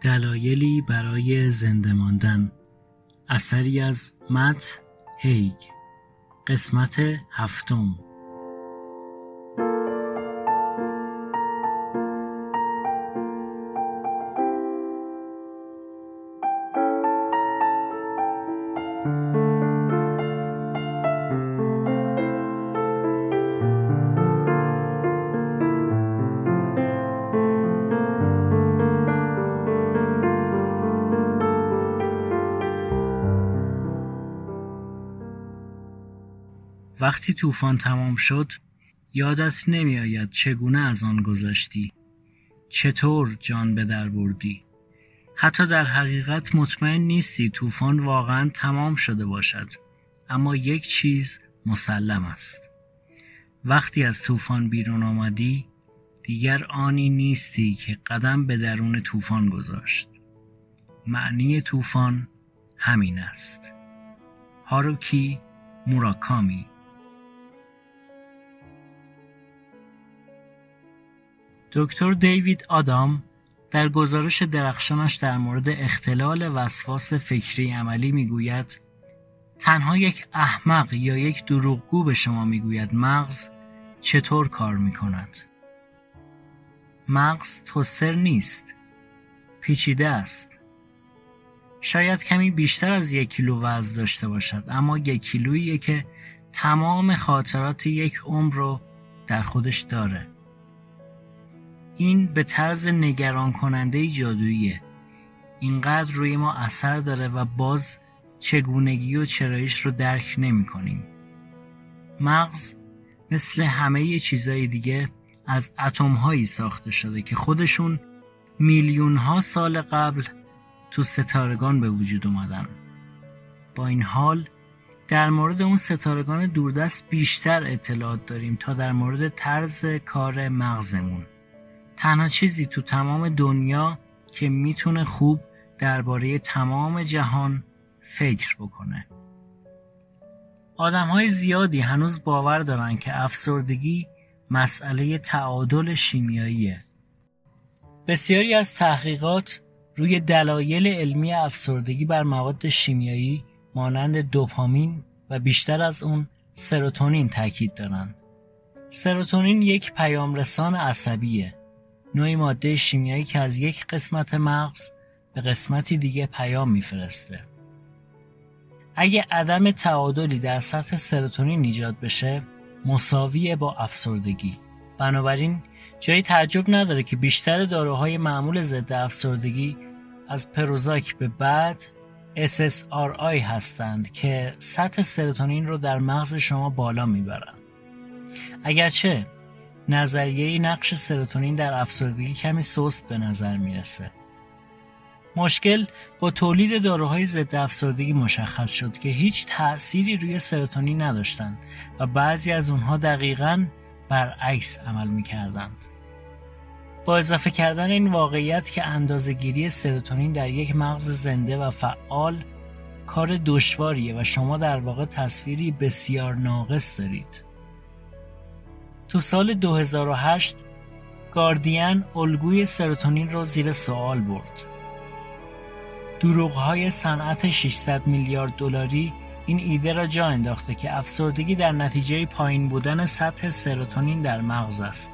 دلایلی برای زنده ماندن. اثری از مت هیگ. قسمت هفتم. وقتی طوفان تمام شد یادت نمیآید چگونه از آن گذشتی. چطور جان به در بردی؟ حتی در حقیقت مطمئن نیستی طوفان واقعا تمام شده باشد اما یک چیز مسلم است. وقتی از طوفان بیرون آمدی دیگر آنی نیستی که قدم به درون طوفان گذاشت. معنی طوفان همین است. هاروکی موراکامی دکتر دیوید آدام در گزارش درخشانش در مورد اختلال وسواس فکری عملی می‌گوید تنها یک احمق یا یک دروغگو به شما می‌گوید مغز چطور کار می‌کند؟ مغز توستر نیست پیچیده است. شاید کمی بیشتر از یک کیلو وزن داشته باشد اما یک کیلویی که تمام خاطرات یک عمر رو در خودش داره. این به طرز نگران کننده جادوییه اینقدر روی ما اثر داره و باز چگونگی و چرایش رو درک نمی کنیم. مغز مثل همه چیزای دیگه از اتم هایی ساخته شده که خودشون میلیون ها سال قبل تو ستارگان به وجود اومدن. با این حال در مورد اون ستارگان دوردست بیشتر اطلاعات داریم تا در مورد طرز کار مغزمون. تنها چیزی تو تمام دنیا که می‌تونه خوب درباره تمام جهان فکر بکنه. آدم های زیادی هنوز باور دارن که افسردگی مسئله تعادل شیمیاییه. بسیاری از تحقیقات روی دلایل علمی افسردگی بر مواد شیمیایی مانند دوپامین و بیشتر از اون سروتونین تاکید دارن. سروتونین یک پیامرسان عصبیه نوعی ماده شیمیایی که از یک قسمت مغز به قسمتی دیگه پیام میفرسته. اگه عدم تعادلی در سطح سروتونین ایجاد بشه مساویه با افسردگی. بنابراین جایی تعجب نداره که بیشتر داروهای معمول ضد افسردگی از پروزاک به بعد SSRI هستند که سطح سروتونین رو در مغز شما بالا می‌برند. اگرچه نظریه نقش سروتونین در افسردگی کمی سست به نظر می‌رسه. مشکل با تولید داروهای ضد افسردگی مشخص شد که هیچ تأثیری روی سروتونین نداشتند و بعضی از اونها دقیقا برعکس عمل می‌کردند. با اضافه کردن این واقعیت که اندازهگیری سروتونین در یک مغز زنده و فعال کار دشواریه و شما در واقع تصویری بسیار ناقص دارید. تو سال 2008 گاردین الگوی سروتونین رو زیر سوال برد. دروغهای صنعت 600 میلیارد دلاری این ایده را جا انداخته که افسردگی در نتیجه پایین بودن سطح سروتونین در مغز است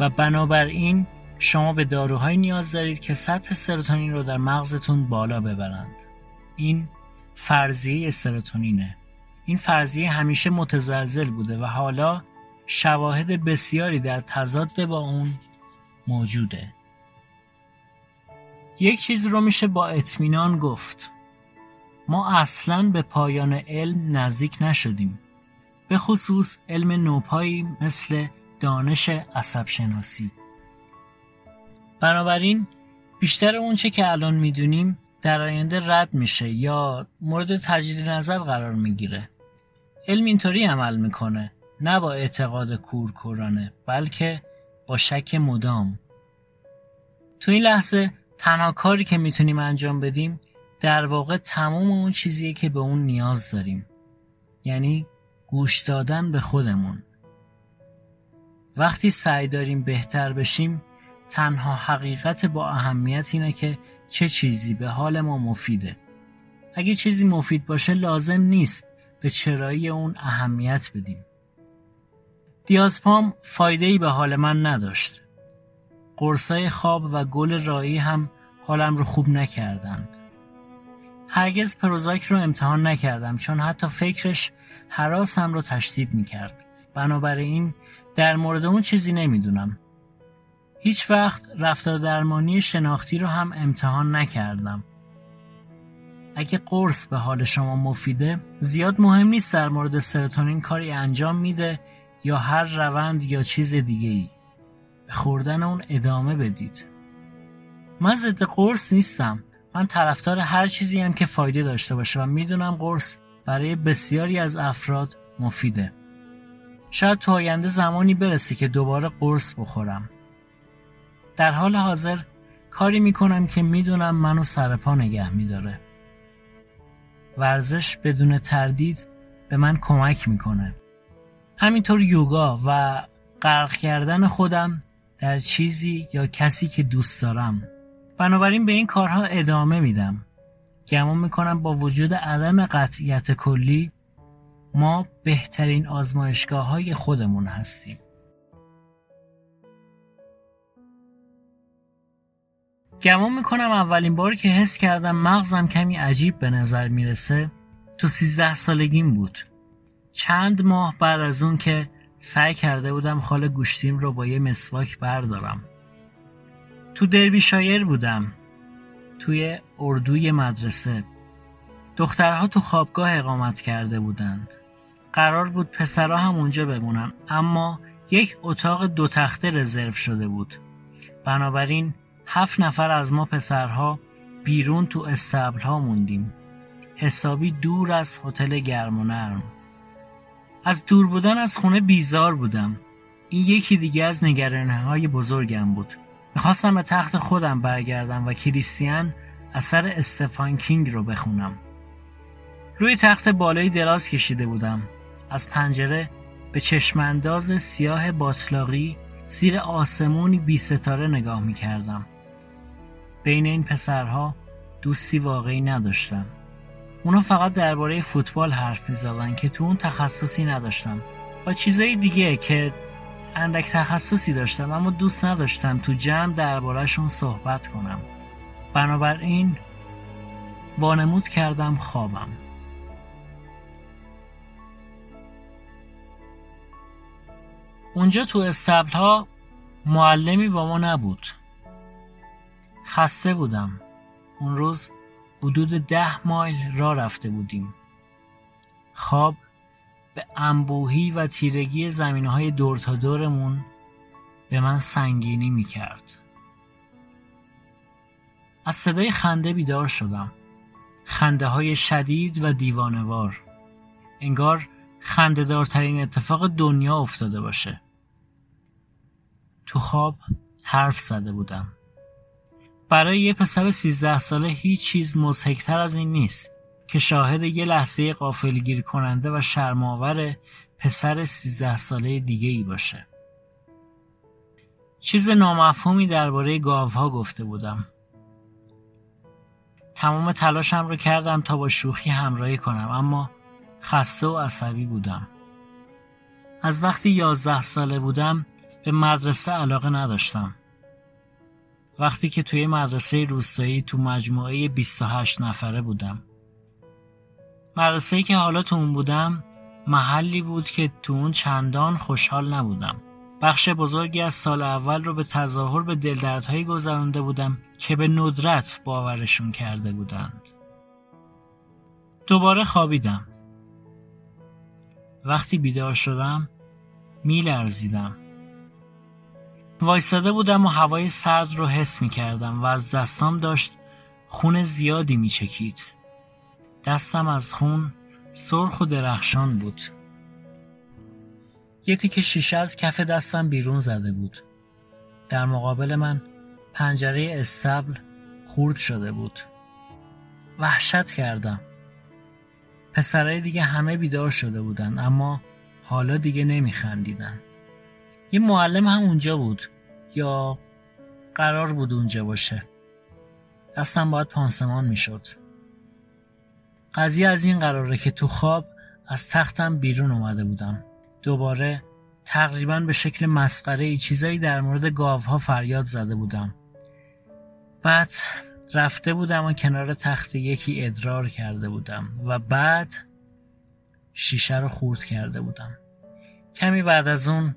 و بنابراین شما به داروهایی نیاز دارید که سطح سروتونین رو در مغزتون بالا ببرند. این فرضیه سروتونینه. این فرضیه همیشه متزلزل بوده و حالا شواهد بسیاری در تضاد با اون موجوده. یک چیز رو میشه با اطمینان گفت. ما اصلا به پایان علم نزدیک نشدیم. به خصوص علم نوپایی مثل دانش عصب شناسی. بنابراین بیشتر اونچه که الان می‌دونیم در آینده رد میشه یا مورد تجدید نظر قرار می‌گیره. علم اینطوری عمل می‌کنه نه با اعتقاد کورکورانه بلکه با شک مدام. تو این لحظه تنها کاری که می‌تونیم انجام بدیم در واقع تمام اون چیزیه که به اون نیاز داریم. یعنی گوش دادن به خودمون. وقتی سعی داریم بهتر بشیم تنها حقیقت با اهمیت اینه که چه چیزی به حال ما مفیده. اگه چیزی مفید باشه لازم نیست به چرایی اون اهمیت بدیم. دیازپام ای به حال من نداشت. قرصای خواب و گل رایی هم حالم رو خوب نکردند. هرگز پروزاک رو امتحان نکردم چون حتی فکرش حراسم رو تشدید می‌کرد. بنابراین در مورد اون چیزی نمی‌دونم. هیچ وقت رفتار درمانی شناختی رو هم امتحان نکردم. اگه قرص به حال شما مفیده زیاد مهم نیست در مورد سرطانین کاری انجام میده یا هر روند یا چیز دیگه ای. به خوردن اون ادامه بدید. من ضد قرص نیستم. من طرفدار هر چیزی هم که فایده داشته باشه و می‌دونم قرص برای بسیاری از افراد مفیده. شاید تو آینده زمانی برسه که دوباره قرص بخورم. در حال حاضر کاری می‌کنم که می‌دونم منو سر پا نگه میداره. ورزش بدون تردید به من کمک می‌کنه. همینطور یوگا و غرق کردن خودم در چیزی یا کسی که دوست دارم. بنابراین به این کارها ادامه میدم. گمان می‌کنم با وجود عدم قطعیت کلی ما بهترین آزمایشگاه های خودمون هستیم. گمان می‌کنم اولین باری که حس کردم مغزم کمی عجیب به نظر می‌رسه تو سیزده سالگیم بود. چند ماه بعد از اون که سعی کرده بودم خال گوشتیم رو با یه مسواک بردارم. تو دربی شایر بودم. توی اردوی مدرسه. دخترها تو خوابگاه اقامت کرده بودند. قرار بود پسرها هم اونجا بمونن اما یک اتاق دو تخته رزرو شده بود. بنابراین هفت نفر از ما پسرها بیرون تو استبل ها موندیم حسابی دور از هتل گرم و نرم از دور بودن از خونه بیزار بودم این یکی دیگه از نگرانه های بزرگم بود می‌خواستم به تخت خودم برگردم و کریستیان اثر استفان کینگ رو بخونم روی تخت بالایی دراز کشیده بودم از پنجره به چشمانداز سیاه باطلاقی زیر آسمونی بی ستاره نگاه می کردم. بین این پسرها دوستی واقعی نداشتم. اونا فقط درباره فوتبال حرف می زدن که تو اون تخصصی نداشتم. با چیزای دیگه که اندک تخصصی داشتم اما دوست نداشتم تو جمع دربارهشون صحبت کنم. بنابراین وانمود کردم خوابم. اونجا تو استبل ها معلمی با ما نبود خسته بودم اون روز حدود ده مایل را رفته بودیم خواب به انبوهی و تیرگی زمینه های دور تا دورمون به من سنگینی می کرد. از صدای خنده بیدار شدم. خنده های شدید و دیوانوار. انگار خندهدارترین اتفاق دنیا افتاده باشه. تو خواب حرف زده بودم. برای یه پسر سیزده ساله هیچ چیز مزهکتر از این نیست که شاهد یه لحظه قافلگیر کننده و شرماور پسر سیزده ساله دیگه ای باشه. چیز نامفهومی درباره گاوها گفته بودم. تمام تلاشم رو کردم تا با شوخی همراهی کنم اما خسته و عصبی بودم. از وقتی یازده ساله بودم به مدرسه علاقه نداشتم. وقتی که توی مدرسه روستایی تو مجموعه 28 نفره بودم. مدرسه که حالا تو اون بودم محلی بود که تو اون چندان خوشحال نبودم. بخش بزرگی از سال اول رو به تظاهر به دلدردهایی گذرانده بودم که به ندرت باورشون کرده بودند. دوباره خوابیدم. وقتی بیدار شدم میلرزیدم. وایستاده بودم و هوای سرد رو حس می کردم و از دستام داشت خون زیادی می چکید. دستم از خون سرخ و درخشان بود. یه تیکه شیشه از کف دستم بیرون زده بود. در مقابل من پنجره استبل خورد شده بود. وحشت کردم. پسرای دیگه همه بیدار شده بودن اما حالا دیگه نمیخندیدن. یه معلم هم اونجا بود. یا قرار بود اونجا باشه. دستم باید پانسمان می‌شد. قضیه از این قراره که تو خواب از تختم بیرون اومده بودم. دوباره تقریبا به شکل مسخره ای چیزایی در مورد گاوها فریاد زده بودم. بعد رفته بودم و کنار تخت یکی ادرار کرده بودم و بعد شیشه رو خورد کرده بودم. کمی بعد از اون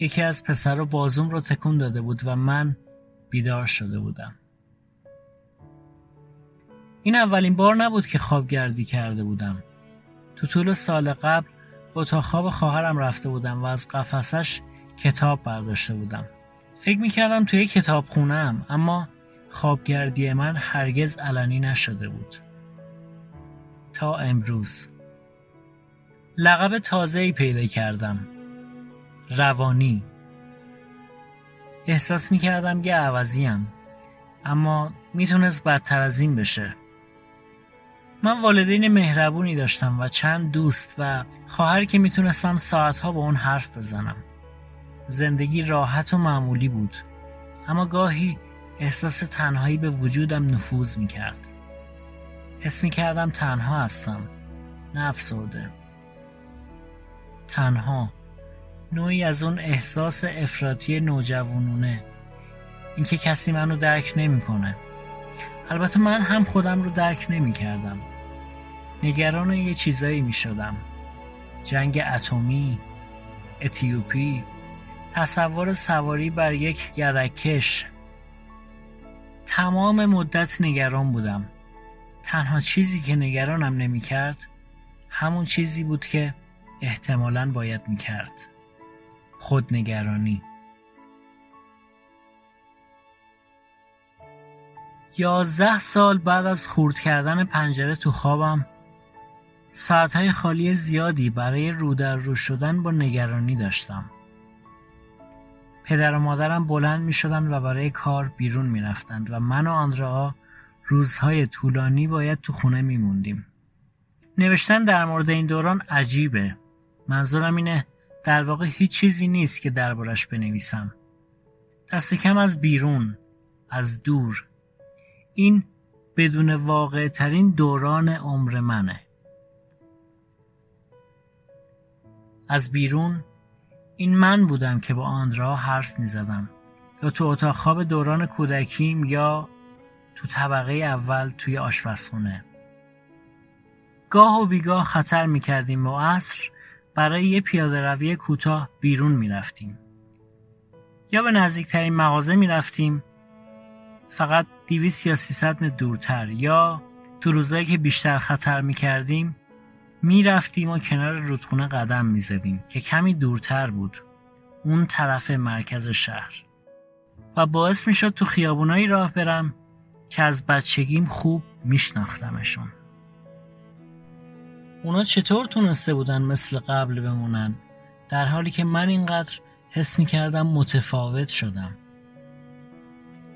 یکی از پسر و بازوم رو تکون داده بود و من بیدار شده بودم. این اولین بار نبود که خوابگردی کرده بودم. تو طول سال قبل با اتاق خواب خواهرم رفته بودم و از قفسش کتاب برداشته بودم. فکر می‌کردم توی کتاب خونم اما خوابگردی من هرگز علنی نشده بود. تا امروز. لقب تازه‌ای پیدا کردم. روانی. احساس می‌کردم یه عوضیم اما می‌تونست بدتر از این بشه. من والدین مهربونی داشتم و چند دوست و خواهر که می‌تونستم ساعتها با اون حرف بزنم. زندگی راحت و معمولی بود اما گاهی احساس تنهایی به وجودم نفوذ می‌کرد. حس می‌کردم تنها هستم افسرده. تنها. نوعی از اون احساس افراطی نوجوانونه. اینکه کسی منو درک نمی‌کنه. البته من هم خودم رو درک نمی‌کردم. نگران یه چیزایی می شدم جنگ اتمی اتیوپی تصور سواری بر یک یدکش تمام مدت نگران بودم. تنها چیزی که نگرانم نمی کرد همون چیزی بود که احتمالا باید می کرد خودنگرانی یازده سال بعد از خورد کردن پنجره تو خوابم ساعتهای خالی زیادی برای رو در رو شدن با نگرانی داشتم. پدر و مادرم بلند می شدن و برای کار بیرون می رفتند و من و آندرا روزهای طولانی باید تو خونه می موندیم. نوشتن در مورد این دوران عجیبه. منظورم اینه در واقع هیچ چیزی نیست که دربارش بنویسم. دست کم از بیرون، از دور. این بدون واقع ترین دوران عمر منه. از بیرون این من بودم که با آندرا حرف می زدم یا تو اتاق خواب دوران کودکیم یا تو طبقه اول توی آشپزخونه گاه و بیگاه خطر می کردیم و عصر برای یه پیاده روی کوتاه بیرون می رفتیم. یا به نزدیکترین مغازه می رفتیم فقط 200 یا 300 متر دورتر. یا تو روزایی که بیشتر خطر می کردیم می رفتیم و کنار رودخونه قدم می زدیم که کمی دورتر بود. اون طرف مرکز شهر. و باعث می شد تو خیابونایی راه برم که از بچگیم خوب میشناختمشون. اونا چطور تونسته بودن مثل قبل بمونن؟ در حالی که من اینقدر حس می کردم متفاوت شدم.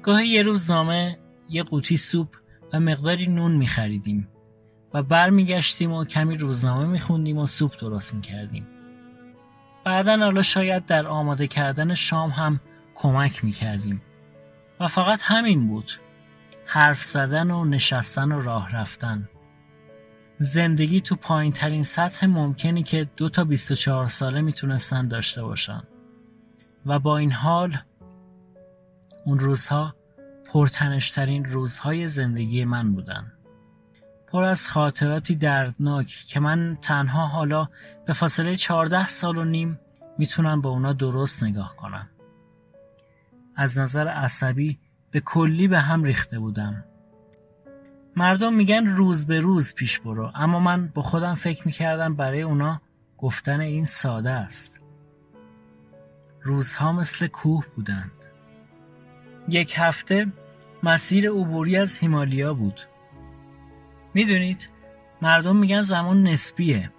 گاهی یه روزنامه یه قوطی سوپ و مقداری نون می خریدیم و برمیگشتیم و کمی روزنامه میخوندیم و سوپ درست می‌کردیم. بعدا حالا شاید در آماده کردن شام هم کمک می‌کردیم. و فقط همین بود. حرف زدن و نشستن و راه رفتن. زندگی تو پایین ترین سطح ممکنی که دو تا 24 ساله می‌تونستن داشته باشن و با این حال اون روزها پرتنشترین روزهای زندگی من بودن پر از خاطراتی دردناک که من تنها حالا به فاصله چهارده سال و نیم می‌تونم به اونا درست نگاه کنم. از نظر عصبی به کلی به هم ریخته بودم. مردم میگن روز به روز پیش برو اما من با خودم فکر می‌کردم برای اونا گفتن این ساده است. روزها مثل کوه بودند. یک هفته مسیر عبوری از هیمالیا بود. می‌دونید مردم میگن زمان نسبیه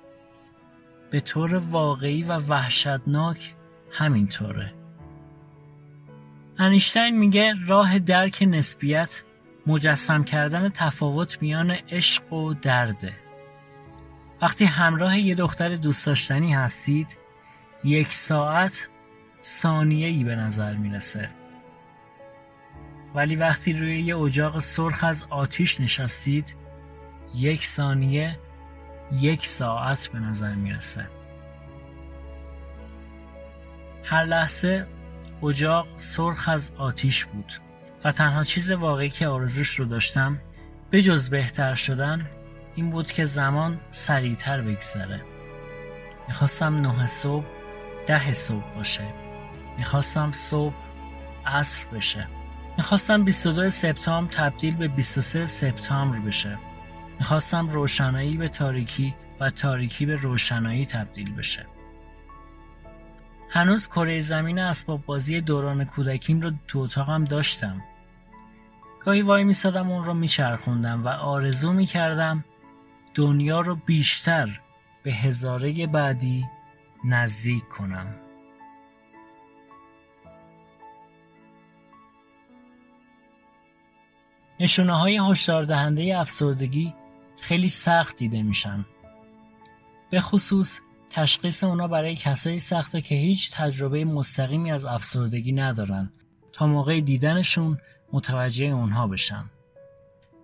به طور واقعی و وحشتناک همینطوره انیشتین میگه راه درک نسبیت مجسم کردن تفاوت میان عشق و درده وقتی همراه یه دختر دوست داشتنی هستید یک ساعت ثانیه ای به نظر می‌رسه. ولی وقتی روی یه اجاق سرخ از آتیش نشستید یک ثانیه یک ساعت به نظر می‌رسه. هر لحظه اجاق سرخ از آتیش بود. و تنها چیز واقعی که آرزوش رو داشتم به جز بهتر شدن این بود که زمان سریعتر بگذره. می‌خواستم نه صبح ده صبح باشه. می‌خواستم صبح عصر بشه. می‌خواستم 22 سپتامبر تبدیل به 23 سپتامبر بشه. می‌خواستم روشنایی به تاریکی و تاریکی به روشنایی تبدیل بشه. هنوز کره زمین اسباب بازی دوران کودکیم رو تو اتاقم داشتم گاهی وای میسادم اون رو میچرخوندم و آرزو می‌کردم دنیا رو بیشتر به هزاره بعدی نزدیک کنم نشونه های هشدار دهنده افسردگی خیلی سخت دیده میشن. به خصوص تشخیص اونا برای کسایی سخته که هیچ تجربه مستقیمی از افسردگی ندارن تا موقع دیدنشون متوجه اونها بشن.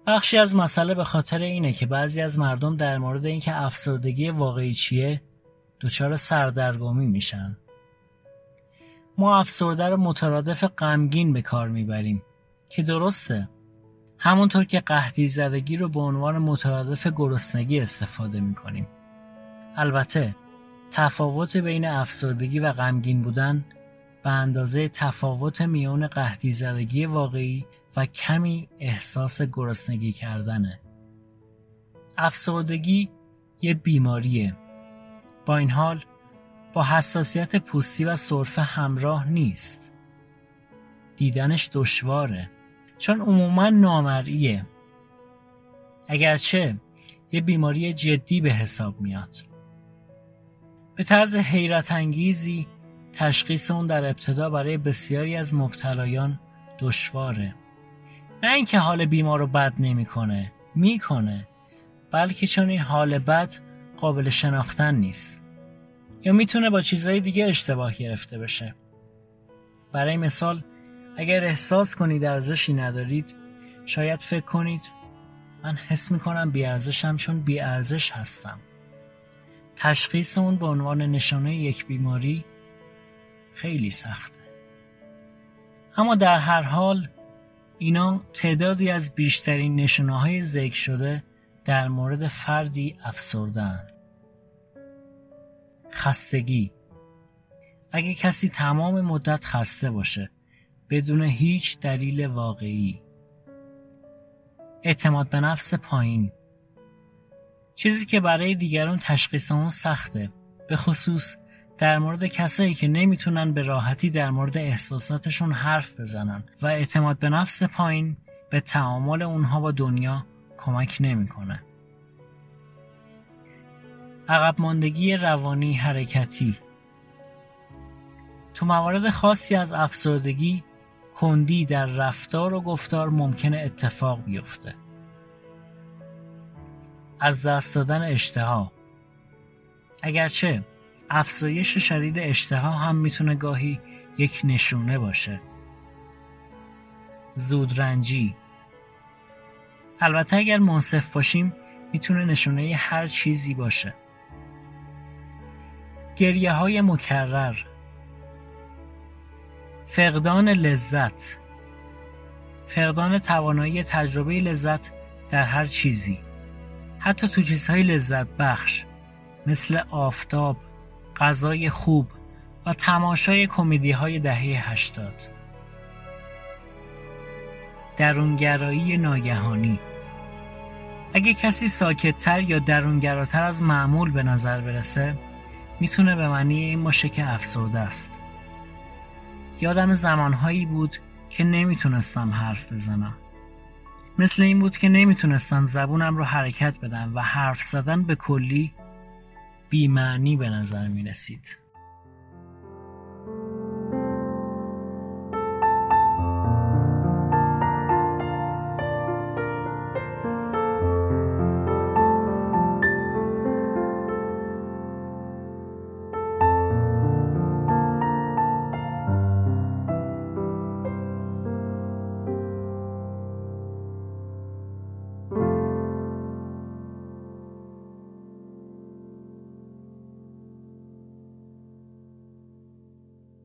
بخشی از مسئله به خاطر اینه که بعضی از مردم در مورد اینکه افسردگی واقعی چیه دچار سردرگمی میشن. ما افسرده رو مترادف غمگین به کار می‌بریم که درسته همونطور که قحطی زدگی رو به عنوان مترادف گرسنگی استفاده می‌کنیم. البته تفاوت بین افسردگی و غمگین بودن به اندازه تفاوت میان قحطی زدگی واقعی و کمی احساس گرسنگی کردنه. افسردگی یه بیماریه. با این حال با حساسیت پوستی و سرفه همراه نیست. دیدنش دشواره. چون عموما نامرئیه اگرچه یه بیماری جدی به حساب میاد به طرز حیرت انگیزی تشخیص اون در ابتدا برای بسیاری از مبتلایان دشواره. نه اینکه حال بیمار رو بد نمی‌کنه می‌کنه بلکه چون این حال بد قابل شناختن نیست. یا می‌تونه با چیزهای دیگه اشتباه گرفته بشه. برای مثال اگر احساس کنید ارزشی ندارید شاید فکر کنید من حس می‌کنم بیارزشم چون بیارزش هستم. تشخیص اون به عنوان نشانه یک بیماری خیلی سخته. اما در هر حال اینا تعدادی از بیشترین نشانه های ذکر شده در مورد فردی افسردن خستگی. اگه کسی تمام مدت خسته باشه بدون هیچ دلیل واقعی. اعتماد به نفس پایین. چیزی که برای دیگران تشخیص اون سخته به خصوص در مورد کسایی که نمی‌تونن به راحتی در مورد احساساتشون حرف بزنن و اعتماد به نفس پایین به تعامل اونها با دنیا کمک نمی‌کنه. عقب ماندگی روانی حرکتی تو موارد خاصی از افسردگی کندی در رفتار و گفتار ممکنه اتفاق بیفته. از دست دادن اشتها. اگرچه افزایش شدید اشتها هم می‌تونه گاهی یک نشونه باشه. زودرنجی. البته اگر منصف باشیم می‌تونه نشونه هر چیزی باشه. گریه های مکرر. فقدان لذت. فقدان توانایی تجربه لذت در هر چیزی. حتی تو چیزهای لذت بخش مثل آفتاب، غذای خوب و تماشای کمدی های دهه هشتاد. درونگرایی ناگهانی. اگه کسی ساکتتر یا درونگراتر از معمول به نظر برسه می‌تونه به معنی این باشه که افسرده است. یادم زمانهایی بود که نمی‌تونستم حرف بزنم. مثل این بود که نمی‌تونستم زبونم رو حرکت بدم و حرف زدن به کلی بیمعنی به نظر می رسید.